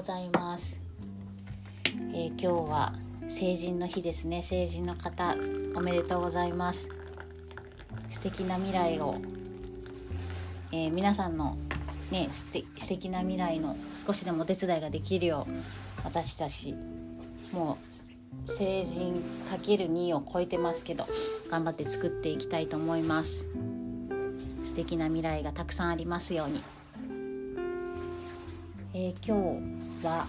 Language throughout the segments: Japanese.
ございます、えー、今日は成人の日ですね。成人の方おめでとうございます。素敵な未来を、えー、皆さんのね素敵な未来の少しでもお手伝いができるよう私たちもう成人 ×2 を超えてますけど頑張って作っていきたいと思います。素敵な未来がたくさんありますように。えー、今日は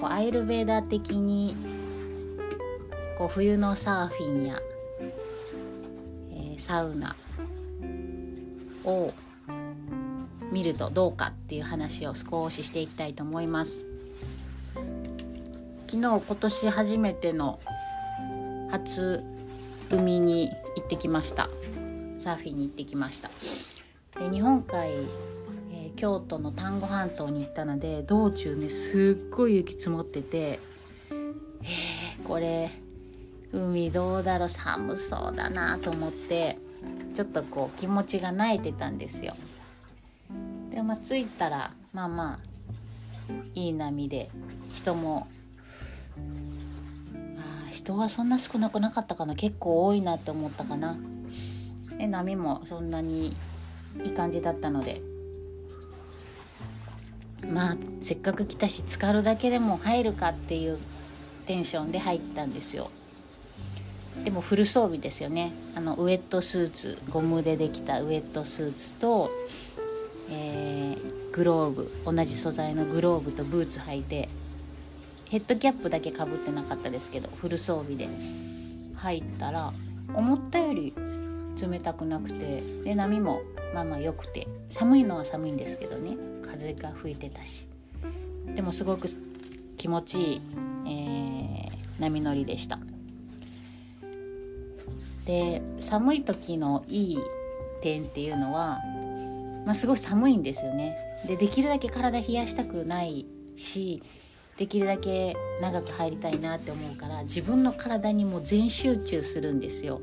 こうアイルベーダー的にこう冬のサーフィンや、えー、サウナを見るとどうかっていう話を少ししていきたいと思います。昨日今年初めての初海に行ってきましたサーフィンに行ってきましたで日本海京都の丹後半島に行ったので道中ねすっごい雪積もっててえ、これ海どうだろう寒そうだなと思ってちょっとこう気持ちが慣れてたんですよ。でまあ着いたらまあまあいい波で人もあ人はそんな少なくなかったかな結構多いなって思ったかな。で波もそんなにいい感じだったのでまあせっかく来たし浸かるだけでも入るかっていうテンションで入ったんですよ。でもフル装備ですよね。あのウエットスーツゴムでできたウエットスーツと、えー、グローブ同じ素材のグローブとブーツ履いてヘッドキャップだけかぶってなかったですけどフル装備で。入ったら思ったより冷たくなくてで波もまあまあ良くて。寒いのは寒いんですけどね。風が吹いてたし。でもすごく気持ちいい、えー、波乗りでした。で寒い時のいい点っていうのは、まあ、すごい寒いんですよね。でできるだけ体冷やしたくないしできるだけ長く入りたいなって思うから自分の体にも全集中するんですよ。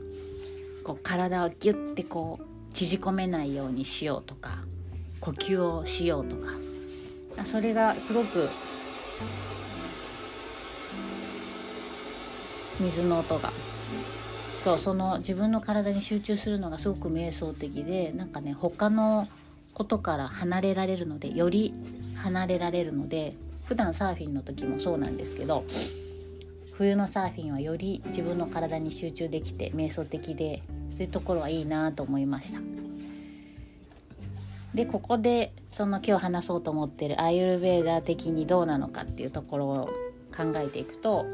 こう体をギュッてこう縮こめないようにしようとか。呼吸をしようとか。それがすごく水の音が。そうその自分の体に集中するのがすごく瞑想的でなんかね他のことから離れられるのでより離れられるので普段サーフィンの時もそうなんですけど冬のサーフィンはより自分の体に集中できて瞑想的でそういうところはいいなと思いました。でここでその今日話そうと思ってるアイルベーダー的にどうなのかっていうところを考えていくと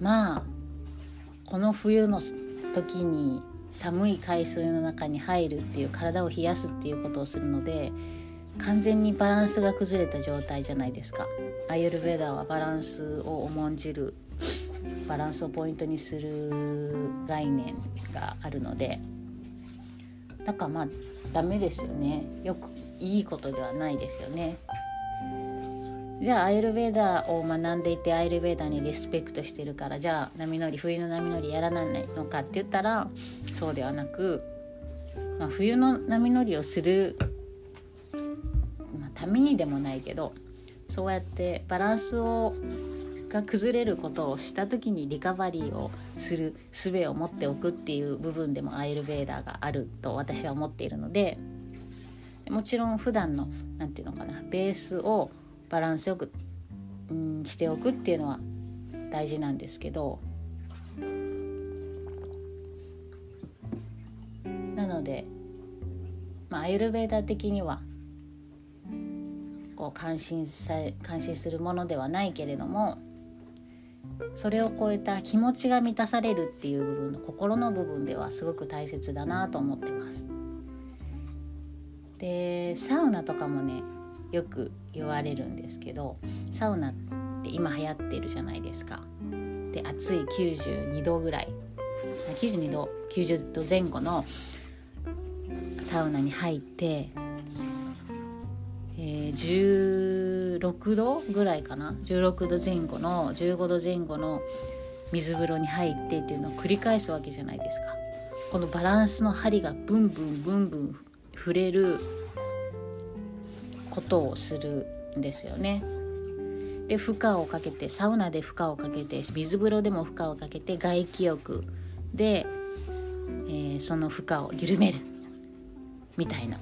まあこの冬の時に寒い海水の中に入るっていう体を冷やすっていうことをするので完全にバランスが崩れた状態じゃないですか。アイルベーダーはバランスを重んじるバランスをポイントにする概念があるので。だからまあダメですよね。よくいいことではないですよね。じゃあアイルベーダーを学んでいてアイルベーダーにリスペクトしてるからじゃあ波乗り冬の波乗りやらないのかって言ったらそうではなく、まあ、冬の波乗りをする、まあ、ためにでもないけどそうやってバランスをが崩れることをした時にリカバリーをする術を持っておくっていう部分でもアイルベーダーがあると私は思っているのでもちろん普段の何て言うのかなベースをバランスよく、うん、しておくっていうのは大事なんですけどなので、まあ、アイルベーダー的にはこう感心さ感心するものではないけれどもそれを超えた気持ちが満たされるっていう部分の心の部分ではすごく大切だなと思ってます。でサウナとかもねよく言われるんですけどサウナって今流行ってるじゃないですか。で暑い92度ぐらい92度90度前後のサウナに入って、えー、16度ぐらいかな。16度前後の15度前後の水風呂に入ってっていうのを繰り返すわけじゃないですか。このバランスの針がブンブンブンブン触れることをするんですよね。で負荷をかけてサウナで負荷をかけて水風呂でも負荷をかけて外気浴で、えー、その負荷を緩めるみたいな。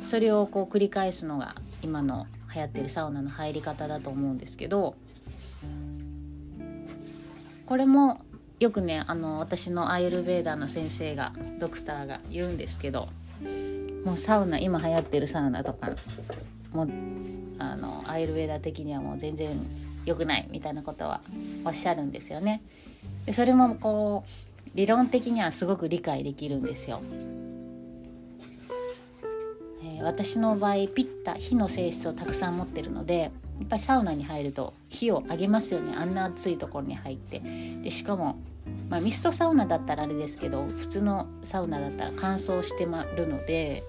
それをこう繰り返すのが今の流行ってるサウナの入り方だと思うんですけどこれもよくねあの私のアイルベーダーの先生がドクターが言うんですけどもうサウナ今流行ってるサウナとかもうあのアイルベーダー的にはもう全然良くないみたいなことはおっしゃるんですよね。でそれもこう理論的にはすごく理解できるんですよ。ー、私の場合ピッタ火の性質をたくさん持ってるのでやっぱりサウナに入ると火を上げますよね。あんな暑いところに入って。でしかも、まあ、ミストサウナだったらあれですけど普通のサウナだったら乾燥してまるので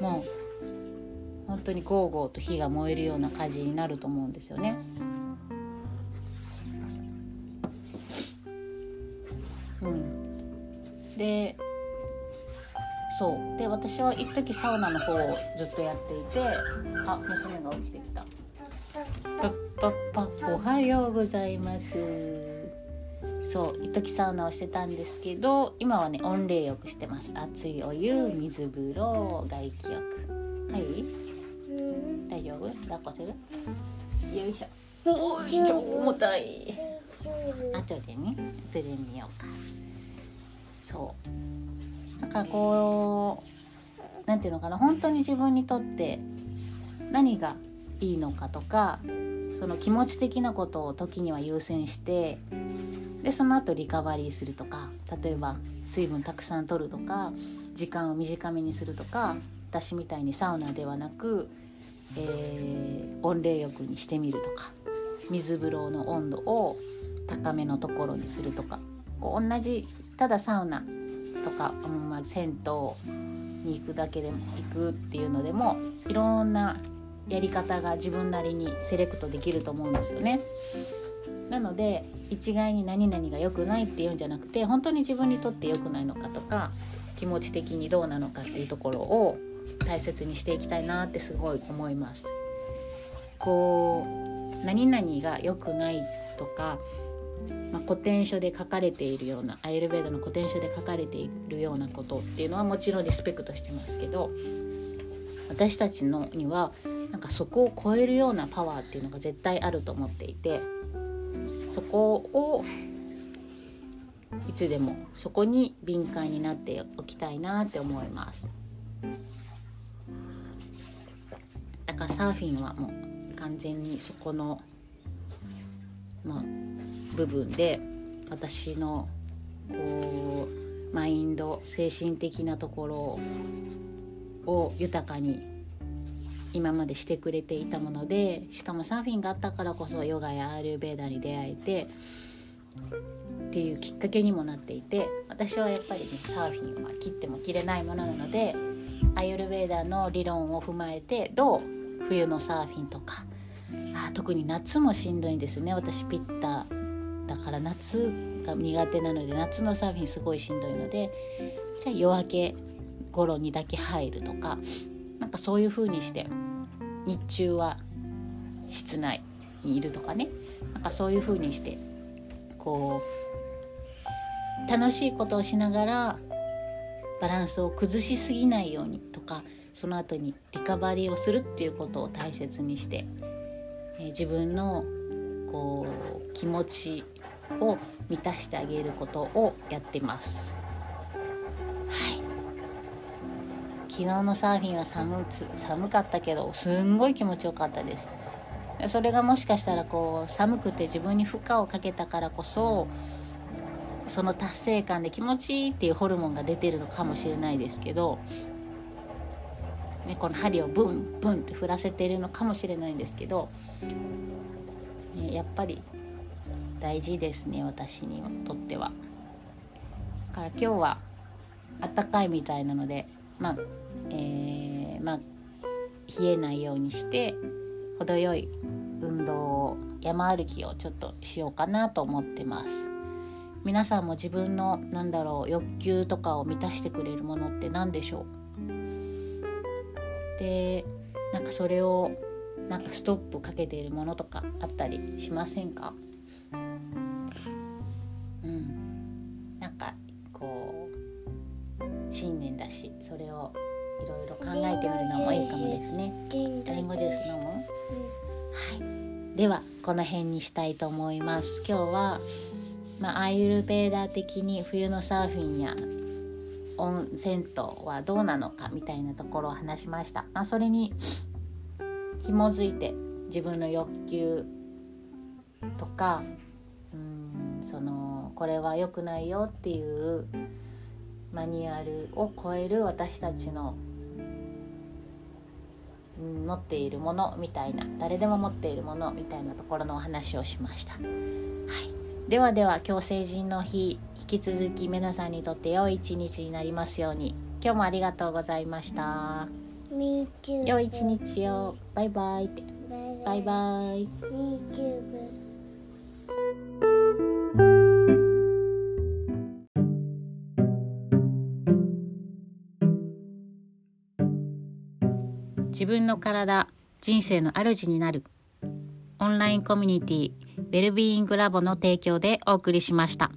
もう本当にゴーゴーと火が燃えるような火事になると思うんですよね。うん、でそう。で私は一時サウナの方をずっとやっていてあ娘が起きてきた。パッパッパおはようございます。そう一時サウナをしてたんですけど今はね温冷浴してます。熱いお湯水風呂外気浴。はい。大丈夫？抱っこする？よいしょ。おい超重たい。後でね後で見ようか。そうなんかこうなんていうのかな本当に自分にとって何がいいのかとかその気持ち的なことを時には優先してでその後リカバリーするとか例えば水分たくさん取るとか時間を短めにするとか私みたいにサウナではなくえー、温冷浴にしてみるとか水風呂の温度を高めのところにするとかこう同じただサウナとか、うんまあ、銭湯に行くだけでも行くっていうのでもいろんなやり方が自分なりにセレクトできると思うんですよね。なので一概に何々が良くないっていうんじゃなくて本当に自分にとって良くないのかとか気持ち的にどうなのかっていうところを大切にしていきたいなってすごい思います。こう何々が良くないとか、まあ、古典書で書かれているようなアイルベードの古典書で書かれているようなことっていうのはもちろんリスペクトしてますけど私たちのにはなんかそこを超えるようなパワーっていうのが絶対あると思っていてそこをいつでもそこに敏感になっておきたいなって思いますだ。からサーフィンはもう完全にそこの、まあ、部分で私のこうマインド精神的なところを豊かに今までしてくれていたものでしかもサーフィンがあったからこそヨガやアールベーダーに出会えてっていうきっかけにもなっていて私はやっぱりねサーフィンは切っても切れないものなのでアイルベーダーの理論を踏まえてどう冬のサーフィンとかあ特に夏もしんどいんですよね。私ピッターだから夏が苦手なので夏のサーフィンすごいしんどいのでじゃあ夜明け頃にだけ入るとかなんかそういう風にして日中は室内にいるとかね。なんかそういう風にしてこう楽しいことをしながらバランスを崩しすぎないようにとかその後にリカバリーをするっていうことを大切にして、えー、自分のこう気持ちを満たしてあげることをやってます。はい昨日のサーフィンは寒寒かったけどすんごい気持ちよかったですそれがもしかしたらこう寒くて自分に負荷をかけたからこそその達成感で気持ちいいっていうホルモンが出てるのかもしれないですけどね、この針をブンブンって振らせているのかもしれないんですけど、ね、やっぱり大事ですね私にとっては。だから今日はあったかいみたいなのでまあ、えー、まあ冷えないようにして程よい運動を山歩きをちょっとしようかなと思ってます。皆さんも自分のなんだろう欲求とかを満たしてくれるものって何でしょう？でなんかそれをなんかストップかけているものとかあったりしませんか？しそれをいろいろ考えてみるのもいいかもですね。リンゴジュース飲む、はい、ではこの辺にしたいと思います。今日は、まあ、アイルベーダー的に冬のサーフィンや温銭湯はどうなのかみたいなところを話しました、まあ、それに紐づいて自分の欲求とかうんそのこれは良くないよっていうマニュアルを超える私たちの持っているものみたいな誰でも持っているものみたいなところのお話をしました、はい、ではでは今日成人の日引き続き皆さんにとって良い一日になりますように今日もありがとうございました。良い一日を。バイバイバイバイ自分の体人生の主になるオンラインコミュニティウェルビーイングラボの提供でお送りしました。